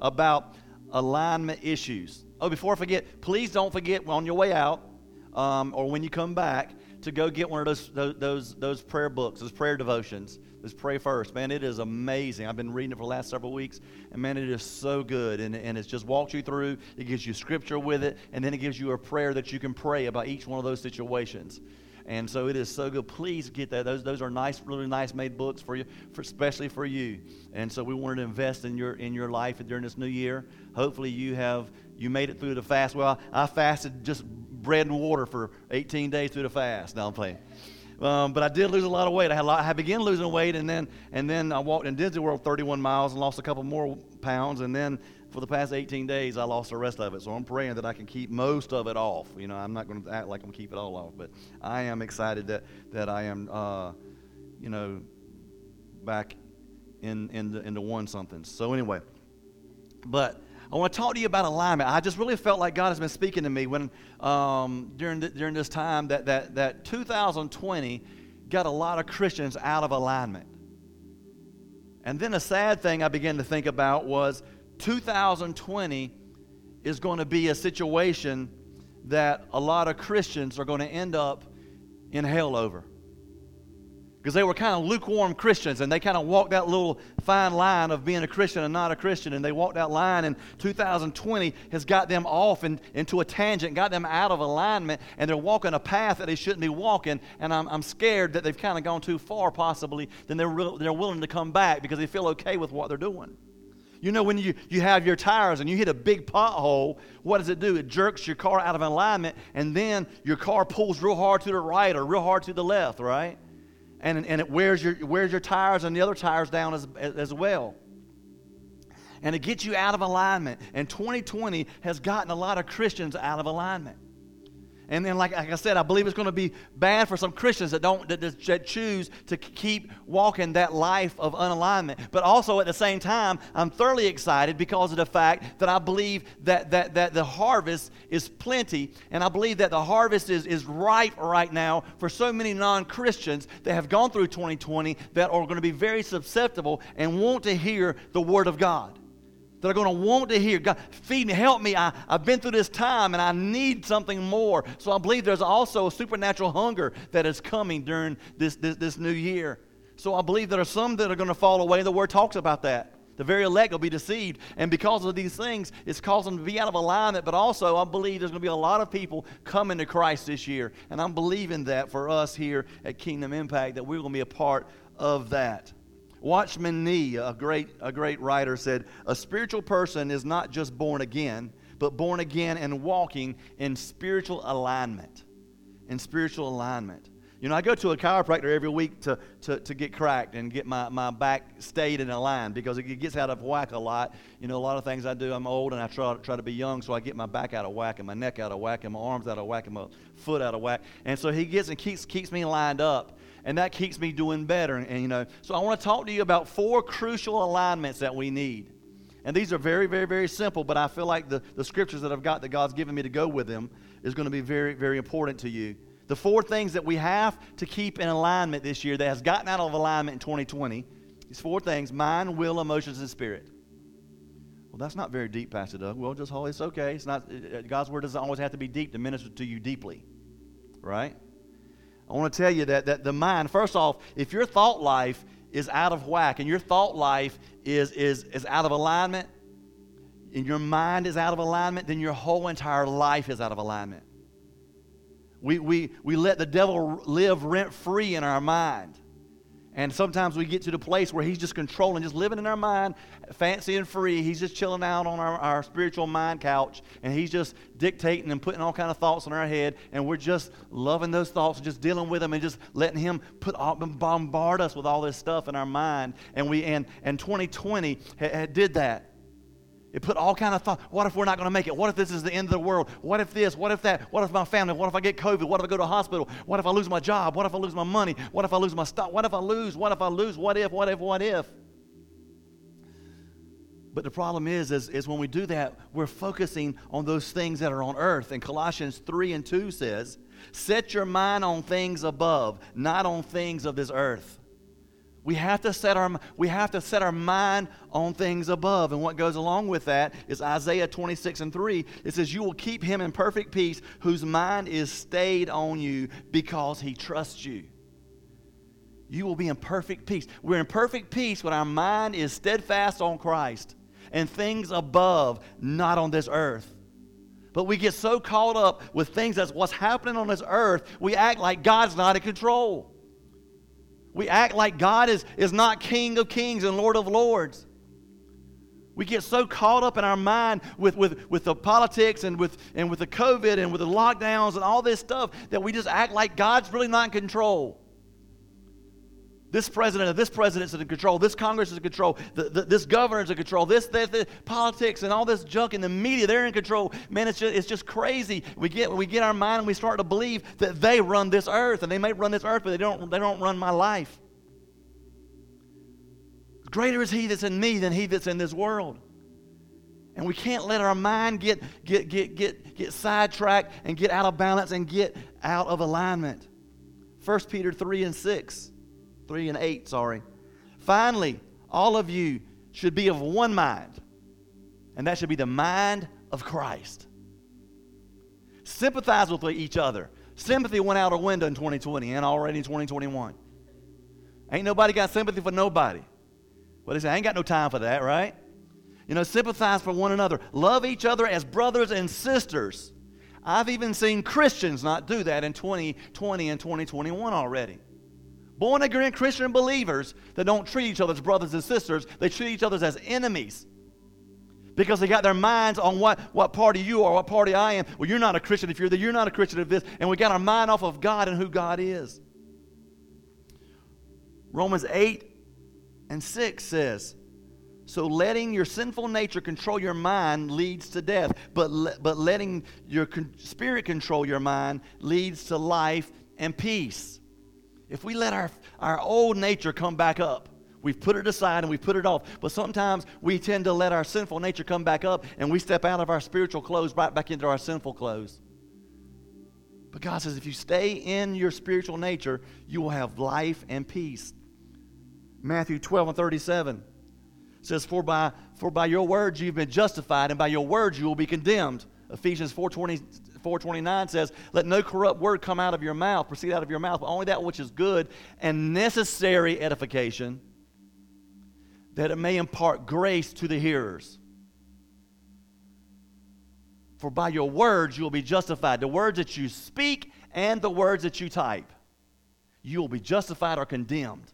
about alignment issues. Oh, before I forget, please don't forget on your way out um, or when you come back to go get one of those, those, those, those prayer books, those prayer devotions. Let's pray first. Man, it is amazing. I've been reading it for the last several weeks, and man, it is so good. And, and it just walks you through, it gives you scripture with it, and then it gives you a prayer that you can pray about each one of those situations. And so it is so good. Please get that. Those, those are nice, really nice made books for you, for, especially for you. And so we wanted to invest in your in your life during this new year. Hopefully you have you made it through the fast. Well, I fasted just bread and water for 18 days through the fast. Now I'm playing. Um, but I did lose a lot of weight. I had lot, I began losing weight, and then and then I walked in Disney World 31 miles and lost a couple more pounds, and then for the past 18 days I lost the rest of it. So I'm praying that I can keep most of it off. You know, I'm not going to act like I'm keep it all off, but I am excited that that I am, uh, you know, back in in the, in the one something. So anyway, but I want to talk to you about alignment. I just really felt like God has been speaking to me when um, during the, during this time that, that that 2020 got a lot of Christians out of alignment. And then a sad thing I began to think about was 2020 is going to be a situation that a lot of Christians are going to end up in hell over because they were kind of lukewarm Christians and they kind of walked that little fine line of being a Christian and not a Christian. And they walked that line, and 2020 has got them off and into a tangent, got them out of alignment, and they're walking a path that they shouldn't be walking. And I'm, I'm scared that they've kind of gone too far, possibly, then they're, re- they're willing to come back because they feel okay with what they're doing. You know, when you, you have your tires and you hit a big pothole, what does it do? It jerks your car out of alignment, and then your car pulls real hard to the right or real hard to the left, right? and, and it wears your, wears your tires and the other tires down as, as well. And it gets you out of alignment. And 2020 has gotten a lot of Christians out of alignment. And then, like, like I said, I believe it's going to be bad for some Christians that don't that, that choose to keep walking that life of unalignment. But also at the same time, I'm thoroughly excited because of the fact that I believe that that that the harvest is plenty, and I believe that the harvest is is ripe right now for so many non-Christians that have gone through 2020 that are going to be very susceptible and want to hear the word of God that are going to want to hear God, feed me, help me. I, I've been through this time and I need something more. So I believe there's also a supernatural hunger that is coming during this, this, this new year. So I believe there are some that are going to fall away. The word talks about that. The very elect will be deceived. And because of these things, it's causing them to be out of alignment. But also, I believe there's going to be a lot of people coming to Christ this year. And I'm believing that for us here at Kingdom Impact, that we're going to be a part of that. Watchman Nee, a great, a great writer, said, A spiritual person is not just born again, but born again and walking in spiritual alignment. In spiritual alignment. You know, I go to a chiropractor every week to, to, to get cracked and get my, my back stayed in a line because it gets out of whack a lot. You know, a lot of things I do, I'm old and I try, try to be young, so I get my back out of whack and my neck out of whack and my arms out of whack and my foot out of whack. And so he gets and keeps, keeps me lined up and that keeps me doing better. And, and, you know, so I want to talk to you about four crucial alignments that we need. And these are very, very, very simple, but I feel like the, the scriptures that I've got that God's given me to go with them is going to be very, very important to you. The four things that we have to keep in alignment this year that has gotten out of alignment in 2020, these four things mind, will, emotions, and spirit. Well, that's not very deep, Pastor Doug. Well, just hold it's okay. It's not uh, uh, God's word doesn't always have to be deep to minister to you deeply. Right? I want to tell you that, that the mind, first off, if your thought life is out of whack and your thought life is, is, is out of alignment, and your mind is out of alignment, then your whole entire life is out of alignment. We, we, we let the devil live rent free in our mind. And sometimes we get to the place where he's just controlling, just living in our mind, fancy and free. He's just chilling out on our, our spiritual mind couch, and he's just dictating and putting all kind of thoughts in our head, and we're just loving those thoughts, just dealing with them, and just letting him put all, bombard us with all this stuff in our mind. And we and and 2020 ha, ha, did that. It put all kind of thought. What if we're not going to make it? What if this is the end of the world? What if this? What if that? What if my family? What if I get COVID? What if I go to hospital? What if I lose my job? What if I lose my money? What if I lose my stock? What if I lose? What if I lose? What if? What if? What if? But the problem is, is, is when we do that, we're focusing on those things that are on earth. And Colossians 3 and 2 says, Set your mind on things above, not on things of this earth. We have to set our we have to set our mind on things above. And what goes along with that is Isaiah 26 and 3. It says, You will keep him in perfect peace, whose mind is stayed on you because he trusts you. You will be in perfect peace. We're in perfect peace when our mind is steadfast on Christ and things above, not on this earth. But we get so caught up with things that's what's happening on this earth, we act like God's not in control. We act like God is, is not King of kings and Lord of lords. We get so caught up in our mind with, with, with the politics and with, and with the COVID and with the lockdowns and all this stuff that we just act like God's really not in control. This president of this president is in control. This Congress is in control. The, the, this governor's in control. This, this, this, politics and all this junk in the media, they're in control. Man, it's just, it's just crazy. We get, we get our mind and we start to believe that they run this earth. And they may run this earth, but they don't, they don't run my life. Greater is he that's in me than he that's in this world. And we can't let our mind get, get, get, get, get sidetracked and get out of balance and get out of alignment. 1 Peter 3 and 6. 3 and 8, sorry. Finally, all of you should be of one mind, and that should be the mind of Christ. Sympathize with each other. Sympathy went out a window in 2020 and already in 2021. Ain't nobody got sympathy for nobody. Well, they say, I ain't got no time for that, right? You know, sympathize for one another. Love each other as brothers and sisters. I've even seen Christians not do that in 2020 and 2021 already. Born again Christian believers that don't treat each other as brothers and sisters, they treat each other as enemies. Because they got their minds on what, what party you are, what party I am. Well, you're not a Christian if you're there, you're not a Christian if this. And we got our mind off of God and who God is. Romans 8 and 6 says, So letting your sinful nature control your mind leads to death, but, le- but letting your con- spirit control your mind leads to life and peace. If we let our, our old nature come back up, we've put it aside and we put it off. But sometimes we tend to let our sinful nature come back up and we step out of our spiritual clothes right back into our sinful clothes. But God says if you stay in your spiritual nature, you will have life and peace. Matthew 12 and 37 says, For by, for by your words you've been justified, and by your words you will be condemned. Ephesians 4:20 429 says, Let no corrupt word come out of your mouth, proceed out of your mouth, but only that which is good and necessary edification, that it may impart grace to the hearers. For by your words you will be justified. The words that you speak and the words that you type, you will be justified or condemned.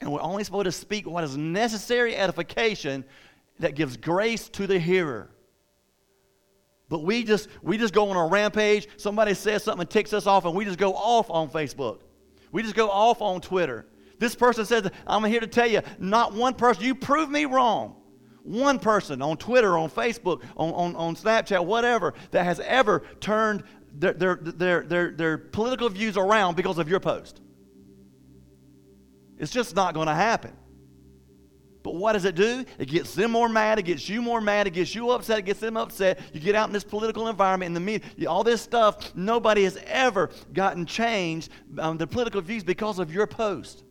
And we're only supposed to speak what is necessary edification that gives grace to the hearer. But we just we just go on a rampage. Somebody says something and ticks us off, and we just go off on Facebook. We just go off on Twitter. This person says, I'm here to tell you, not one person, you prove me wrong. One person on Twitter, on Facebook, on, on, on Snapchat, whatever, that has ever turned their, their, their, their, their political views around because of your post. It's just not going to happen. But what does it do? It gets them more mad. It gets you more mad. It gets you upset. It gets them upset. You get out in this political environment, in the media, all this stuff. Nobody has ever gotten changed um, the political views because of your post.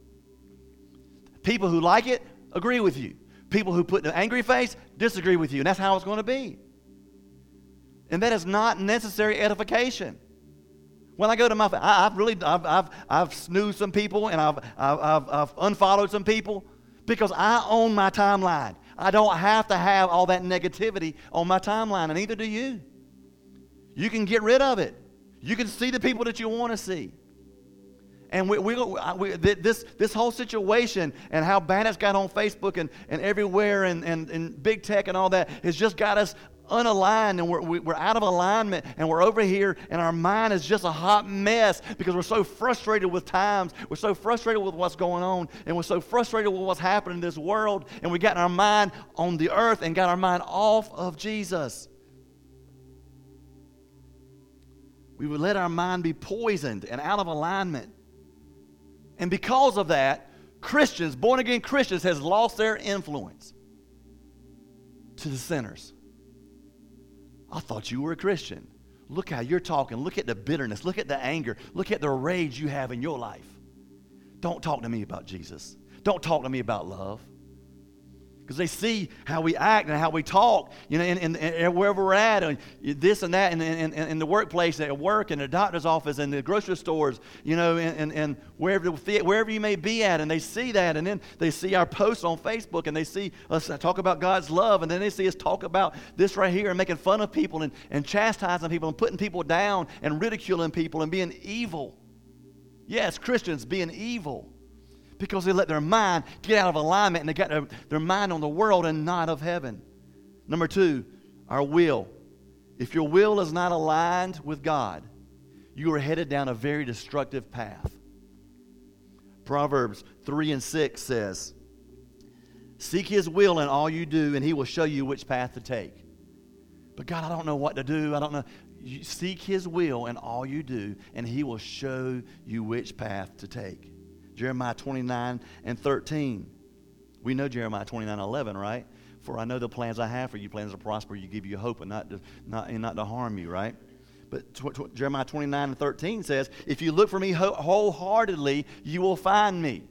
People who like it agree with you. People who put an angry face disagree with you, and that's how it's going to be. And that is not necessary edification. When I go to my, I, have really, I've, I've, I've snoozed some people, and I've, I've, I've, I've unfollowed some people because I own my timeline. I don't have to have all that negativity on my timeline, and neither do you. You can get rid of it. You can see the people that you want to see. And we, we, we, this, this whole situation and how bad it's got on Facebook and, and everywhere and, and, and big tech and all that has just got us unaligned and we're, we're out of alignment and we're over here and our mind is just a hot mess because we're so frustrated with times. We're so frustrated with what's going on and we're so frustrated with what's happening in this world and we got our mind on the earth and got our mind off of Jesus. We would let our mind be poisoned and out of alignment. And because of that, Christians, born again Christians, has lost their influence to the sinners. I thought you were a Christian. Look how you're talking. Look at the bitterness. Look at the anger. Look at the rage you have in your life. Don't talk to me about Jesus. Don't talk to me about love because they see how we act and how we talk, you know, and, wherever we're at, and this and that, and in, the workplace, at work, in the doctor's office, in the grocery stores, you know, and, and wherever, wherever you may be at, and they see that, and then they see our posts on Facebook, and they see us talk about God's love, and then they see us talk about this right here, and making fun of people, and, and chastising people, and putting people down, and ridiculing people, and being evil. Yes, Christians being evil because they let their mind get out of alignment and they got their, mind on the world and not of heaven. Number two, our will. If your will is not aligned with God, you are headed down a very destructive path. Proverbs 3 and 6 says, Seek his will in all you do, and he will show you which path to take. But God, I don't know what to do. I don't know. You seek his will in all you do, and he will show you which path to take. Jeremiah 29 and 13. We know Jeremiah 29 11, right? For I know the plans I have for you, plans to prosper you, give you hope and not to, not, and not to harm you, right? But tw- tw- Jeremiah 29 and 13 says, If you look for me ho- wholeheartedly, you will find me.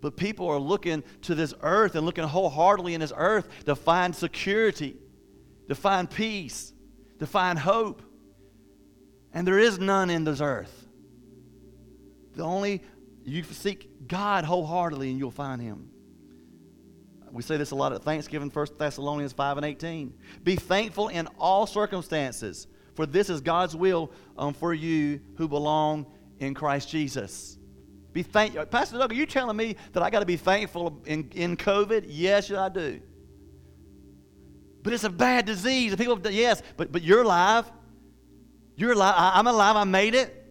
But people are looking to this earth and looking wholeheartedly in this earth to find security, to find peace, to find hope. And there is none in this earth. The only, you seek God wholeheartedly and you'll find him. We say this a lot at Thanksgiving, 1 Thessalonians 5 and 18. Be thankful in all circumstances, for this is God's will um, for you who belong in Christ Jesus. Be thank Pastor Doug, are you telling me that I got to be thankful in, in COVID? Yes, I do. But it's a bad disease. People, yes, but, but you're alive. You're alive. I, I'm alive. I made it.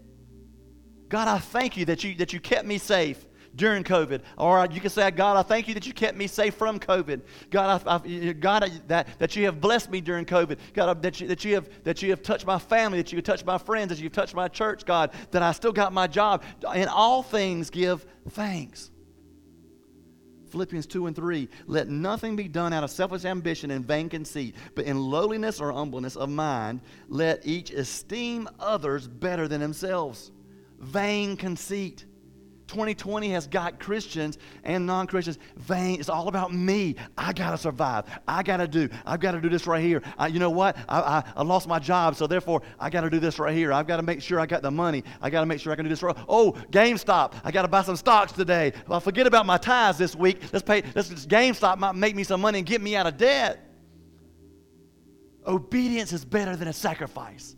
God, I thank you that you, that you kept me safe during COVID. Or you can say, God, I thank you that you kept me safe from COVID. God, I, I, God that, that you have blessed me during COVID. God, that you, that, you have, that you have touched my family, that you have touched my friends, that you've touched my church, God, that I still got my job. In all things, give thanks. Philippians 2 and 3. Let nothing be done out of selfish ambition and vain conceit, but in lowliness or humbleness of mind, let each esteem others better than themselves vain conceit. 2020 has got Christians and non Christians vain. It's all about me. I got to survive. I got to do. I've got to do this right here. I, you know what? I, I, I, lost my job, so therefore I got to do this right here. I've got to make sure I got the money. I got to make sure I can do this right. Oh, GameStop. I got to buy some stocks today. Well, forget about my ties this week. Let's pay. Let's, GameStop might make me some money and get me out of debt. Obedience is better than a sacrifice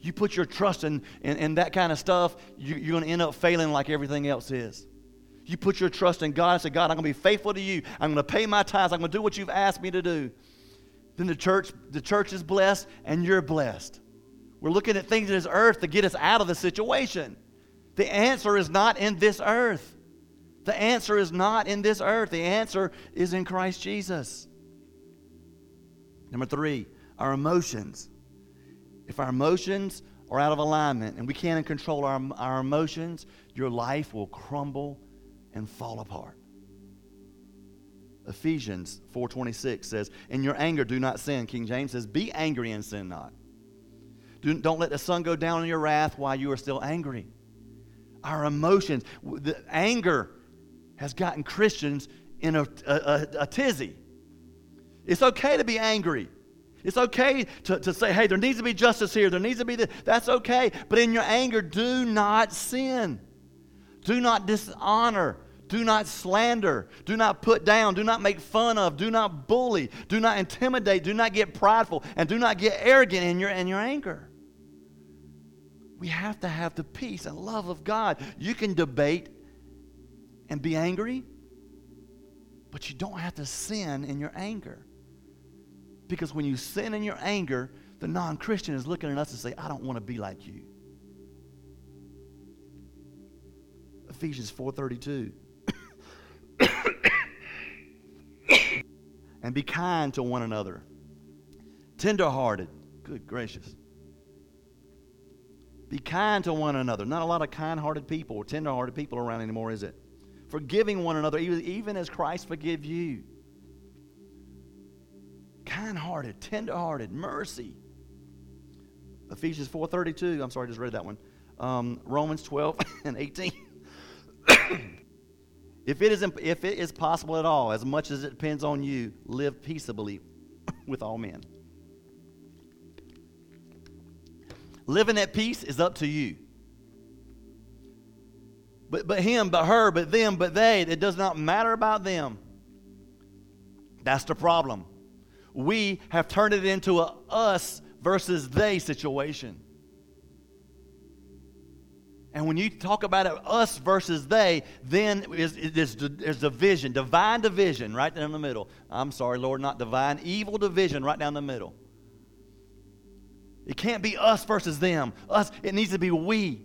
you put your trust in, in, in that kind of stuff, you, you're going to end up failing like everything else is. You put your trust in God and say, God, I'm going to be faithful to you. I'm going to pay my tithes. I'm going to do what you've asked me to do. Then the church, the church is blessed and you're blessed. We're looking at things in this earth to get us out of the situation. The answer is not in this earth. The answer is not in this earth. The answer is in Christ Jesus. Number three, our emotions. If our emotions are out of alignment and we can't control our, our emotions, your life will crumble and fall apart. Ephesians 4:26 says, "In your anger do not sin." King James says, "Be angry and sin not." Do, don't let the sun go down in your wrath while you are still angry. Our emotions, the anger has gotten Christians in a, a, a, a tizzy. It's okay to be angry. It's okay to, to say, hey, there needs to be justice here. There needs to be this. That's okay. But in your anger, do not sin. Do not dishonor. Do not slander. Do not put down. Do not make fun of. Do not bully. Do not intimidate. Do not get prideful. And do not get arrogant in your, in your anger. We have to have the peace and love of God. You can debate and be angry, but you don't have to sin in your anger. Because when you sin in your anger, the non Christian is looking at us and say, I don't want to be like you. Ephesians 4:32. and be kind to one another. Tenderhearted. Good gracious. Be kind to one another. Not a lot of kind-hearted people or tender-hearted people around anymore, is it? Forgiving one another, even as Christ forgive you kind hearted, tender hearted, mercy. Ephesians 4.32, I'm sorry, I just read that one. um, Romans 12 and 18. if, it is, if it is possible at all, as much as it depends on you, live peaceably with all men. Living at peace is up to you. But, but him, but her, but them, but they, it does not matter about them. That's the problem. We have turned it into a us versus they situation. And when you talk about it, us versus they, then there's, there's division, divine division right down the middle. I'm sorry, Lord, not divine, evil division right down the middle. It can't be us versus them. Us, it needs to be we.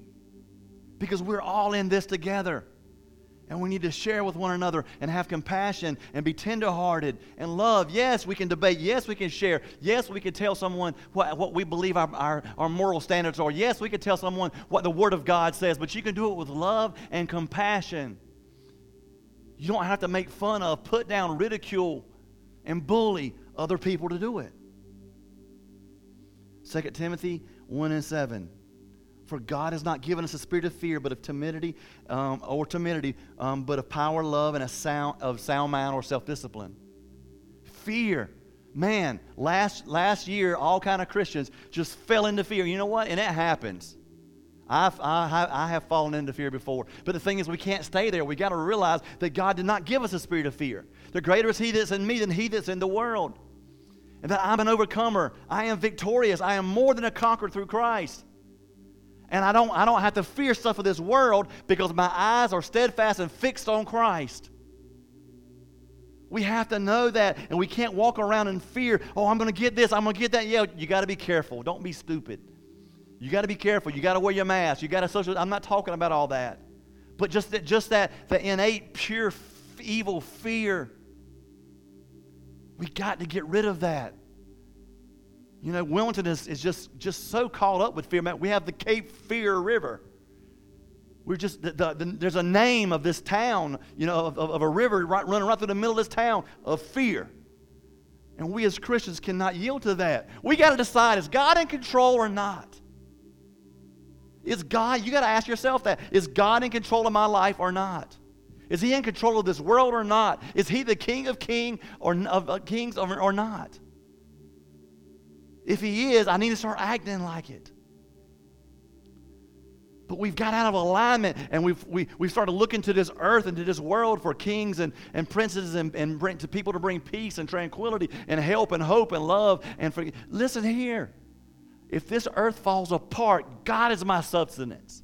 Because we're all in this together. And we need to share with one another and have compassion and be tenderhearted and love. Yes, we can debate. Yes, we can share. Yes, we can tell someone what, what we believe our, our, our moral standards are. Yes, we can tell someone what the Word of God says, but you can do it with love and compassion. You don't have to make fun of, put down, ridicule, and bully other people to do it. 2 Timothy 1 and 7. For God has not given us a spirit of fear, but of timidity, um, or timidity, um, but of power, love, and a sound of sound mind or self-discipline. Fear, man. Last last year, all kind of Christians just fell into fear. You know what? And it happens. I've, I, I have fallen into fear before. But the thing is, we can't stay there. We got to realize that God did not give us a spirit of fear. The greater is He that's in me than He that's in the world. And that I'm an overcomer. I am victorious. I am more than a conqueror through Christ. And I don't, I don't have to fear stuff of this world because my eyes are steadfast and fixed on Christ. We have to know that, and we can't walk around in fear. Oh, I'm going to get this, I'm going to get that. Yeah, you got to be careful. Don't be stupid. You got to be careful. You got to wear your mask. You got to social. I'm not talking about all that, but just that, just that, the innate, pure, f- evil fear. We got to get rid of that. You know, Wilmington is, is just, just so caught up with fear. Man, we have the Cape Fear River. We're just, the, the, the, there's a name of this town, you know, of, of, of a river right, running right through the middle of this town of fear. And we as Christians cannot yield to that. We got to decide is God in control or not? Is God, you got to ask yourself that. Is God in control of my life or not? Is he in control of this world or not? Is he the king of king or of kings or, or not? If he is, I need to start acting like it. But we've got out of alignment and we've, we, we've started looking to this earth and to this world for kings and, and princes and, and bring, to people to bring peace and tranquility and help and hope and love. And for, listen here. If this earth falls apart, God is my sustenance.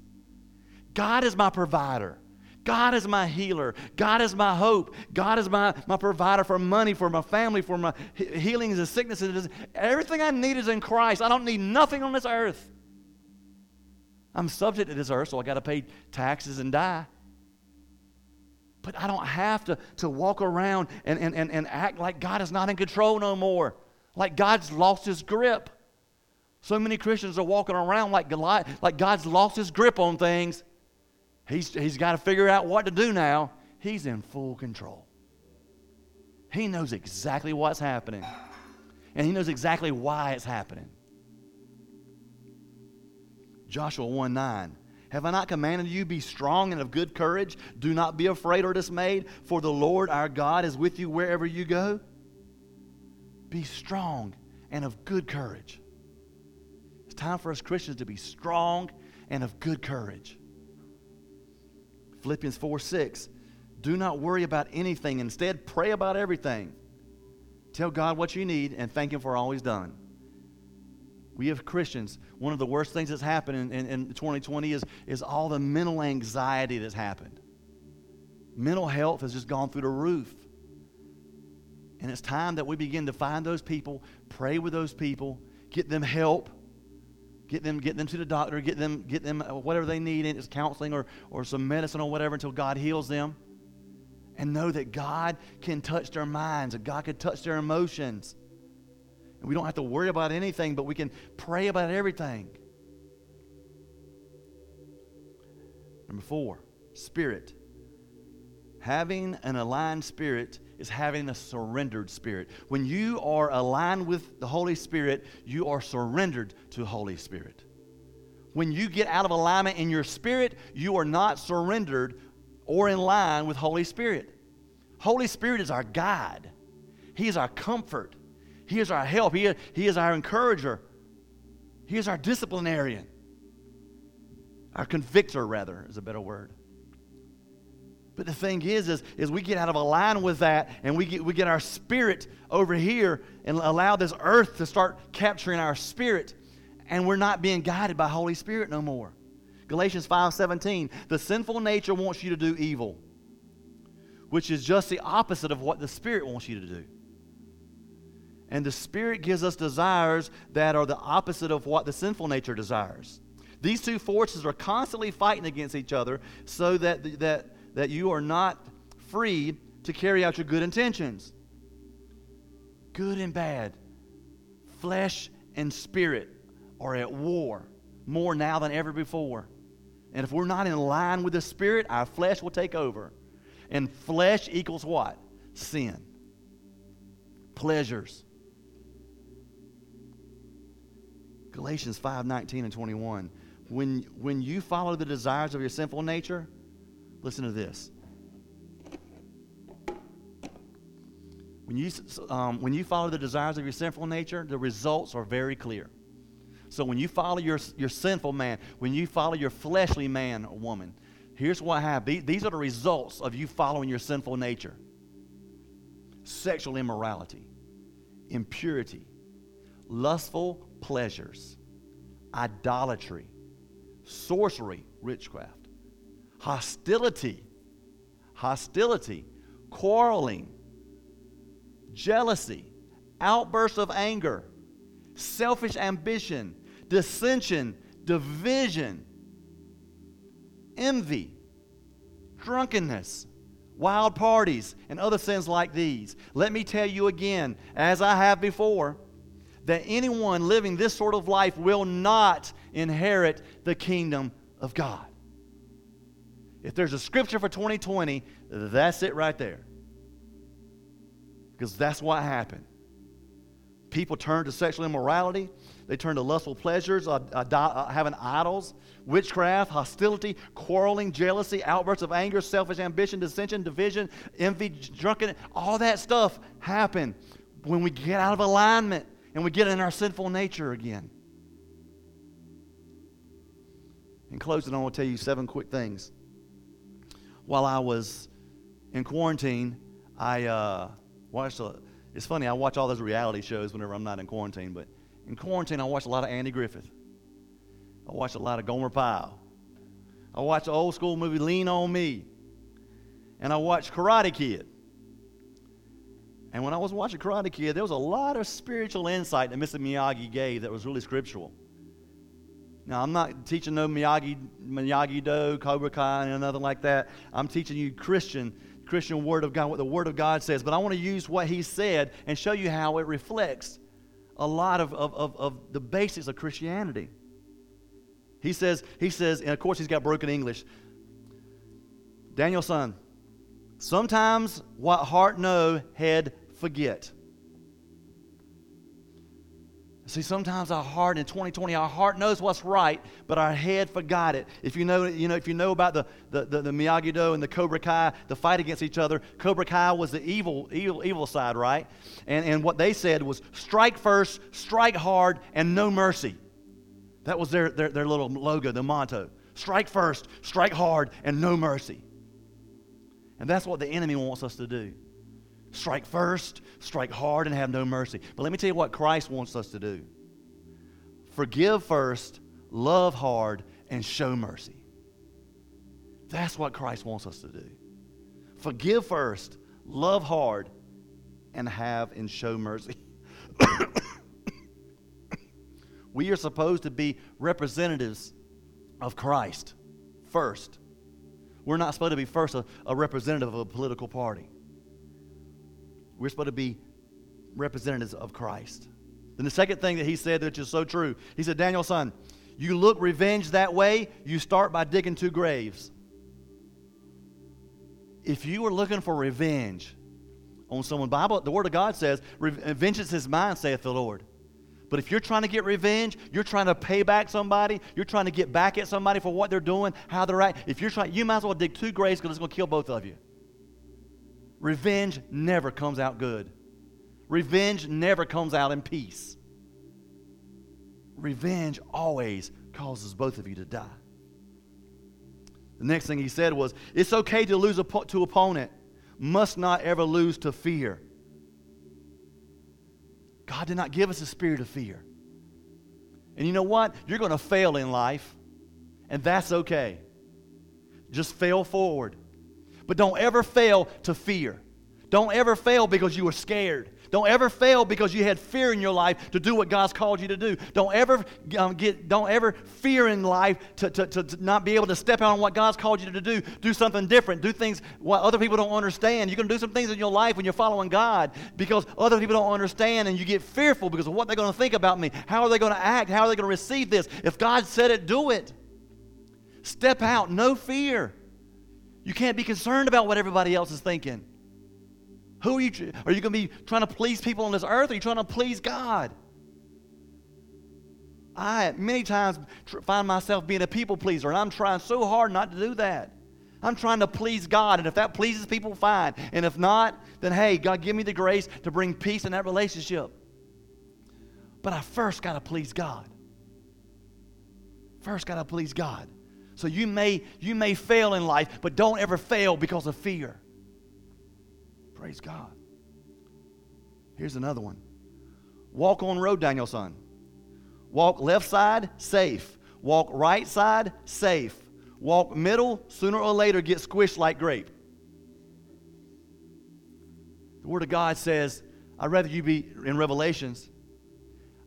God is my provider. God is my healer. God is my hope. God is my, my provider for money, for my family, for my healings and sicknesses. Everything I need is in Christ. I don't need nothing on this earth. I'm subject to this earth, so I got to pay taxes and die. But I don't have to, to walk around and, and, and, and act like God is not in control no more, like God's lost his grip. So many Christians are walking around like, Goliath, like God's lost his grip on things. He's, he's got to figure out what to do now. He's in full control. He knows exactly what's happening, and he knows exactly why it's happening. Joshua 1 9. Have I not commanded you, be strong and of good courage? Do not be afraid or dismayed, for the Lord our God is with you wherever you go. Be strong and of good courage. It's time for us Christians to be strong and of good courage. Philippians 4 6. Do not worry about anything. Instead, pray about everything. Tell God what you need and thank Him for all He's done. We have Christians, one of the worst things that's happened in, in, in 2020 is, is all the mental anxiety that's happened. Mental health has just gone through the roof. And it's time that we begin to find those people, pray with those people, get them help get them, get them to the doctor, get them, get them uh, whatever they need, it's counseling or, or some medicine or whatever until God heals them. And know that God can touch their minds, and God can touch their emotions. And we don't have to worry about anything, but we can pray about everything. Number four, spirit. Having an aligned spirit is having a surrendered spirit. When you are aligned with the Holy Spirit, you are surrendered to Holy Spirit. When you get out of alignment in your spirit, you are not surrendered or in line with Holy Spirit. Holy Spirit is our guide. He is our comfort. He is our help. He, he is our encourager. He is our disciplinarian. Our convictor, rather, is a better word. But the thing is, is, is we get out of alignment with that and we get, we get our spirit over here and allow this earth to start capturing our spirit and we're not being guided by Holy Spirit no more. Galatians 5:17, the sinful nature wants you to do evil, which is just the opposite of what the Spirit wants you to do. And the Spirit gives us desires that are the opposite of what the sinful nature desires. These two forces are constantly fighting against each other so that, that that you are not free to carry out your good intentions. Good and bad, flesh and spirit are at war more now than ever before. And if we're not in line with the spirit, our flesh will take over. And flesh equals what? Sin. Pleasures. Galatians 5 19 and 21. When, when you follow the desires of your sinful nature, Listen to this. When you, um, when you follow the desires of your sinful nature, the results are very clear. So when you follow your, your sinful man, when you follow your fleshly man or woman, here's what happens. These are the results of you following your sinful nature sexual immorality, impurity, lustful pleasures, idolatry, sorcery, witchcraft hostility, hostility, quarreling, jealousy, outbursts of anger, selfish ambition, dissension, division, envy, drunkenness, wild parties, and other sins like these. Let me tell you again, as I have before, that anyone living this sort of life will not inherit the kingdom of God. If there's a scripture for 2020, that's it right there. Because that's what happened. People turn to sexual immorality, they turn to lustful pleasures, uh, uh, uh, having idols, witchcraft, hostility, quarreling, jealousy, outbursts of anger, selfish ambition, dissension, division, envy, drunkenness. All that stuff happened when we get out of alignment and we get in our sinful nature again. In closing, I want to tell you seven quick things while I was in quarantine, I uh, watched a. It's funny, I watch all those reality shows whenever I'm not in quarantine, but in quarantine, I watched a lot of Andy Griffith. I watched a lot of Gomer Pyle. I watched the old school movie Lean on Me. And I watched Karate Kid. And when I was watching Karate Kid, there was a lot of spiritual insight that Mr. Miyagi gave that was really scriptural. Now, I'm not teaching no Miyagi, Miyagi Do, Cobra Kai, and nothing like that. I'm teaching you Christian, Christian Word of God, what the Word of God says. But I want to use what He said and show you how it reflects a lot of, of, of, of the basics of Christianity. He says, he says, and of course he's got broken English. Daniel-san, sometimes what heart know, head forget. See, sometimes our heart in 2020, our heart knows what's right, but our head forgot it. If you know, you know, if you know about the, the, the, the Miyagi-Do and the Cobra Kai, the fight against each other, Cobra Kai was the evil, evil, evil side, right? And, and what they said was strike first, strike hard, and no mercy. That was their, their, their little logo, the motto. Strike first, strike hard, and no mercy. And that's what the enemy wants us to do. Strike first, strike hard, and have no mercy. But let me tell you what Christ wants us to do forgive first, love hard, and show mercy. That's what Christ wants us to do. Forgive first, love hard, and have and show mercy. we are supposed to be representatives of Christ first. We're not supposed to be first a, a representative of a political party. We're supposed to be representatives of Christ. Then the second thing that he said, which is so true, he said, Daniel, son, you look revenge that way, you start by digging two graves. If you are looking for revenge on someone, Bible, the Word of God says, uh, vengeance is mine, saith the Lord. But if you're trying to get revenge, you're trying to pay back somebody, you're trying to get back at somebody for what they're doing, how they're acting, if you're trying, you might as well dig two graves because it's going to kill both of you. Revenge never comes out good. Revenge never comes out in peace. Revenge always causes both of you to die. The next thing he said was, It's okay to lose a, to opponent, must not ever lose to fear. God did not give us a spirit of fear. And you know what? You're going to fail in life, and that's okay. Just fail forward. But don't ever fail to fear. Don't ever fail because you were scared. Don't ever fail because you had fear in your life to do what God's called you to do. Don't ever um, get, don't ever fear in life to, to, to, not be able to step out on what God's called you to do. Do something different. Do things what other people don't understand. You're going to do some things in your life when you're following God because other people don't understand and you get fearful because of what they're going to think about me. How are they going to act? How are they going to receive this? If God said it, do it. Step out, no fear. You can't be concerned about what everybody else is thinking. Who are you? Are you going to be trying to please people on this earth? Or are you trying to please God? I many times find myself being a people pleaser, and I'm trying so hard not to do that. I'm trying to please God, and if that pleases people, fine. And if not, then hey, God, give me the grace to bring peace in that relationship. But I first got to please God. First got to please God. So you may you may fail in life, but don't ever fail because of fear. Praise God. Here's another one. Walk on road, Daniel-san. Walk left side, safe. Walk right side, safe. Walk middle, sooner or later get squished like grape. The Word of God says, I'd rather you be, in Revelations,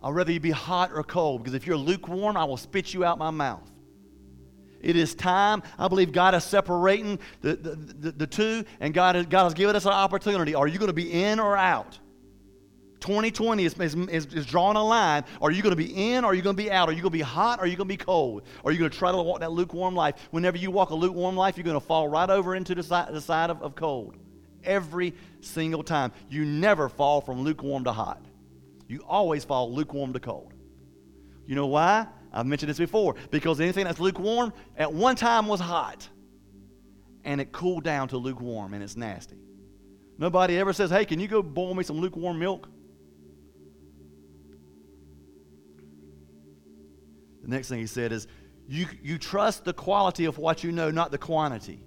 I'd rather you be hot or cold, because if you're lukewarm, I will spit you out my mouth. It is time. I believe God is separating the, the, the, the two, and God, has, God has given us an opportunity. Are you going to be in or out? 2020 is, is, is, drawing a line. Are you going to be in or are you going to be out? Are you going to be hot or are you going to be cold? Are you going to try to walk that lukewarm life? Whenever you walk a lukewarm life, you're going to fall right over into the side, the side of, of cold. Every single time. You never fall from lukewarm to hot. You always fall lukewarm to cold. You know why? I've mentioned this before. Because anything that's lukewarm at one time was hot. And it cooled down to lukewarm and it's nasty. Nobody ever says, hey, can you go boil me some lukewarm milk? The next thing he said is, you, you trust the quality of what you know, not the quantity.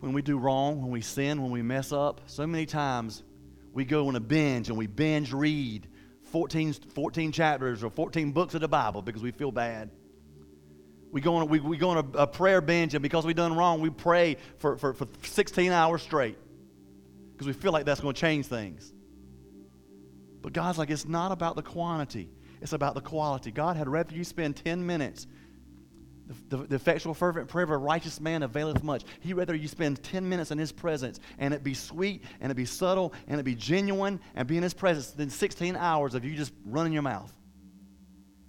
When we do wrong, when we sin, when we mess up, so many times we go on a binge and we binge read 14, 14 chapters or 14 books of the Bible because we feel bad. We go on, we, we go on a, a prayer bench, and because we've done wrong, we pray for, for, for 16 hours straight because we feel like that's going to change things. But God's like, it's not about the quantity, it's about the quality. God had rather you spend 10 minutes the, the, effectual, fervent prayer of a righteous man availeth much. He rather you spend 10 minutes in his presence and it be sweet and it be subtle and it be genuine and be in his presence than 16 hours of you just running your mouth.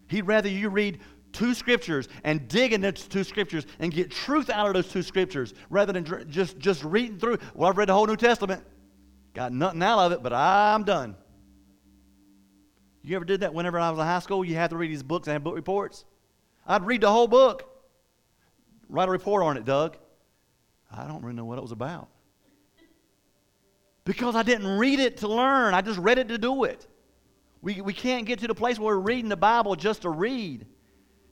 He'd rather you read two scriptures and dig into two scriptures and get truth out of those two scriptures rather than just, just reading through. Well, I've read the whole New Testament, got nothing out of it, but I'm done. You ever did that whenever I was in high school? You had to read these books and have book reports. I'd read the whole book. Write a report on it, Doug. I don't really know what it was about. Because I didn't read it to learn, I just read it to do it. We, we can't get to the place where we're reading the Bible just to read.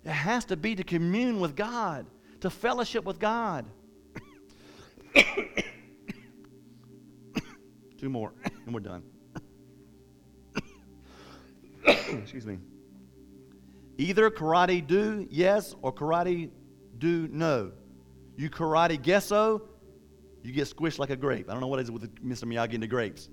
It has to be to commune with God, to fellowship with God. Two more, and we're done. Excuse me. Either karate do yes or karate do no. You karate guess so, you get squished like a grape. I don't know what it is with Mr. Miyagi and the grapes.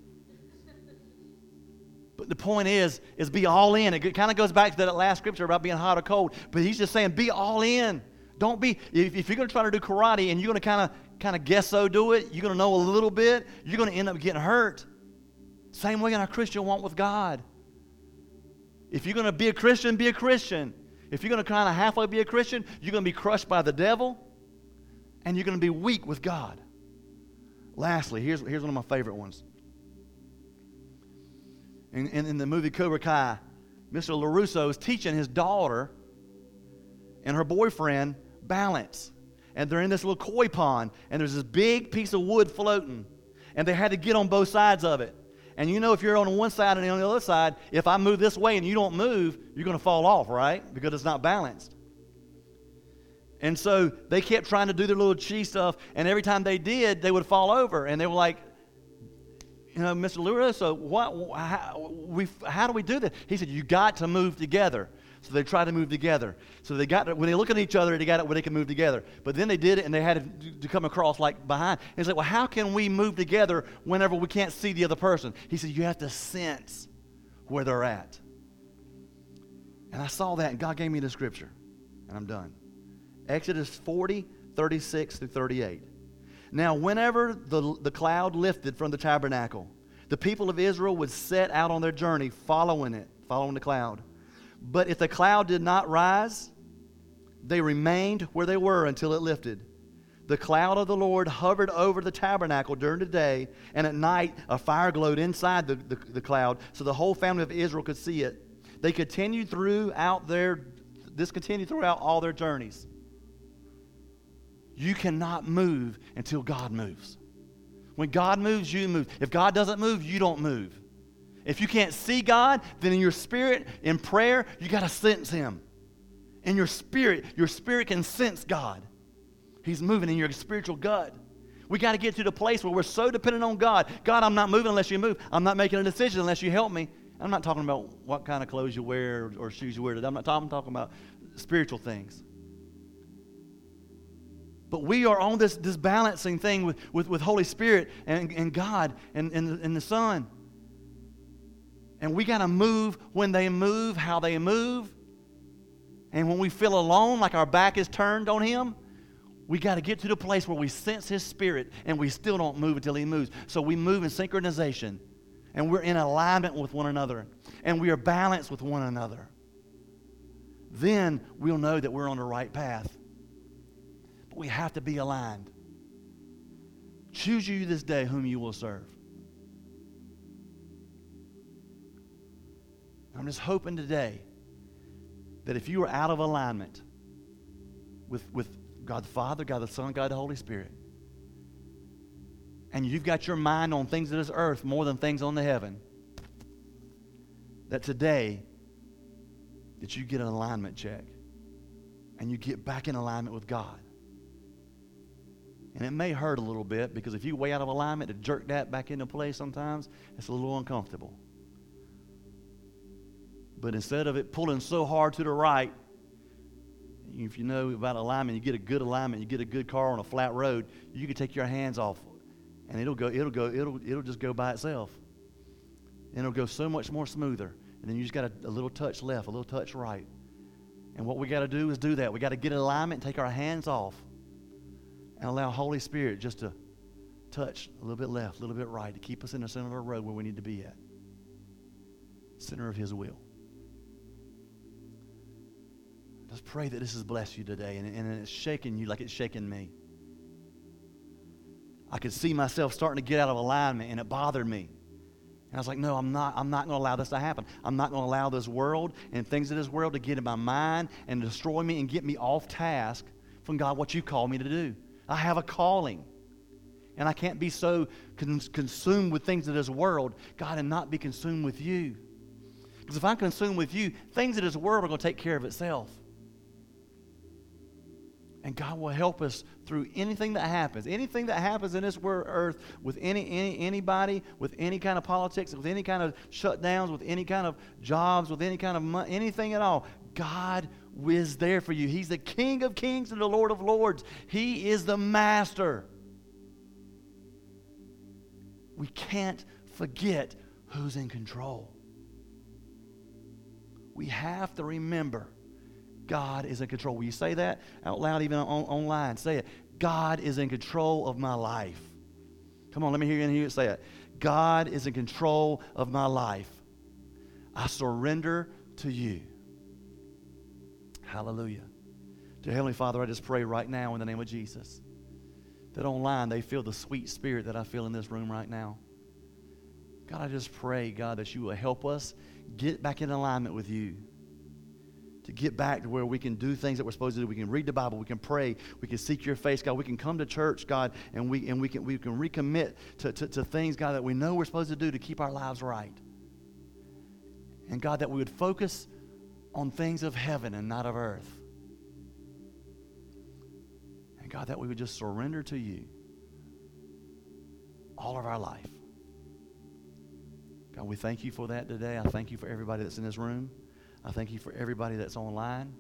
But the point is, is be all in. It kind of goes back to that last scripture about being hot or cold. But he's just saying, be all in. Don't be if, if you're going to try to do karate and you're going to kind of kind of guess so do it, you're going to know a little bit, you're going to end up getting hurt. Same way in our Christian walk with God. If you're going to be a Christian, be a Christian. If you're going to kind of halfway be a Christian, you're going to be crushed by the devil and you're going to be weak with God. Lastly, here's, here's one of my favorite ones. in, in, in the movie Cobra Kai, Mr. LaRusso is teaching his daughter and her boyfriend balance. And they're in this little koi pond, and there's this big piece of wood floating. And they had to get on both sides of it. And you know, if you're on one side and on the other side, if I move this way and you don't move, you're going to fall off, right? Because it's not balanced. And so they kept trying to do their little chi stuff, and every time they did, they would fall over. And they were like, you know, Mr. Lewis, so what, how, we, how do we do this? He said, you got to move together. So they tried to move together. So they got when they look at each other, they got it where they can move together. But then they did it, and they had to, come across like behind. And it's like, well, how can we move together whenever we can't see the other person? He said, you have to sense where they're at. And I saw that, and God gave me the scripture, and I'm done. Exodus 40, 36 through 38. Now, whenever the, the cloud lifted from the tabernacle, the people of Israel would set out on their journey following it, following the cloud. But if the cloud did not rise, they remained where they were until it lifted. The cloud of the Lord hovered over the tabernacle during the day, and at night a fire glowed inside the, the, the cloud, so the whole family of Israel could see it. They continued throughout their this continued throughout all their journeys. You cannot move until God moves. When God moves, you move. If God doesn't move, you don't move. If you can't see God, then in your spirit, in prayer, you got to sense Him. In your spirit, your spirit can sense God. He's moving in your spiritual gut. We got to get to the place where we're so dependent on God. God, I'm not moving unless you move. I'm not making a decision unless you help me. I'm not talking about what kind of clothes you wear or, shoes you wear. I'm not talking, I'm talking about spiritual things. But we are on this, this balancing thing with, with, with Holy Spirit and, and God and, and, and the Son. And we got to move when they move, how they move. And when we feel alone, like our back is turned on Him, we got to get to the place where we sense His Spirit and we still don't move until He moves. So we move in synchronization and we're in alignment with one another and we are balanced with one another. Then we'll know that we're on the right path. But we have to be aligned. Choose you this day whom you will serve. I'm just hoping today that if you are out of alignment with, with God the Father, God the Son, God the Holy Spirit, and you've got your mind on things of this earth more than things on the heaven, that today that you get an alignment check and you get back in alignment with God. And it may hurt a little bit because if you way out of alignment to jerk that back into place sometimes, it's a little uncomfortable. But instead of it pulling so hard to the right, if you know about alignment, you get a good alignment, you get a good car on a flat road, you can take your hands off and it'll go, it'll go, it'll, it'll just go by itself. And it'll go so much more smoother. And then you just got a, a little touch left, a little touch right. And what we got to do is do that. We got to get in alignment, take our hands off, and allow Holy Spirit just to touch a little bit left, a little bit right, to keep us in the center of our road where we need to be at. Center of His will. Just pray that this has blessed you today and, and it's shaking you like it's shaking me. I could see myself starting to get out of alignment and it bothered me. And I was like, no, I'm not, I'm not going to allow this to happen. I'm not going to allow this world and things of this world to get in my mind and destroy me and get me off task from God, what you call me to do. I have a calling. And I can't be so cons- consumed with things of this world, God, and not be consumed with you. Because if I'm consumed with you, things of this world are going to take care of itself. And God will help us through anything that happens. Anything that happens in this world, earth with any, any anybody, with any kind of politics, with any kind of shutdowns, with any kind of jobs, with any kind of money, anything at all. God is there for you. He's the King of kings and the Lord of lords. He is the master. We can't forget who's in control. We have to remember God is in control. Will you say that out loud, even on, online? Say it. God is in control of my life. Come on, let me hear you, say it. God is in control of my life. I surrender to you. Hallelujah. Dear Heavenly Father, I just pray right now in the name of Jesus that online they feel the sweet spirit that I feel in this room right now. God, I just pray, God, that you will help us get back in alignment with you. To get back to where we can do things that we're supposed to do. We can read the Bible, we can pray, we can seek your face, God. We can come to church, God, and we, and we, can, we can recommit to, to, to things, God, that we know we're supposed to do to keep our lives right. And God, that we would focus on things of heaven and not of earth. And God, that we would just surrender to you all of our life. God, we thank you for that today. I thank you for everybody that's in this room. I thank you for everybody that's online.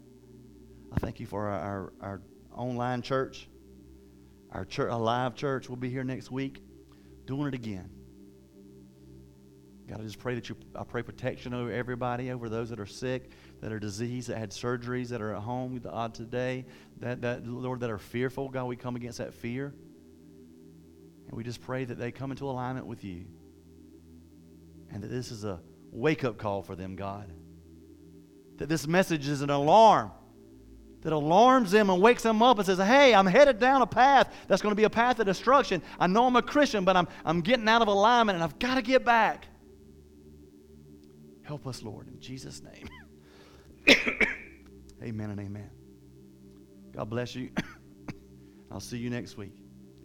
I thank you for our, our, our online church. Our, church, our live church will be here next week doing it again. God, I just pray that you, I pray protection over everybody, over those that are sick, that are diseased, that had surgeries, that are at home uh, today, that, that, Lord, that are fearful. God, we come against that fear. And we just pray that they come into alignment with you. And that this is a wake up call for them, God. That this message is an alarm that alarms them and wakes them up and says, Hey, I'm headed down a path that's going to be a path of destruction. I know I'm a Christian, but I'm, I'm getting out of alignment and I've got to get back. Help us, Lord, in Jesus' name. amen and amen. God bless you. I'll see you next week.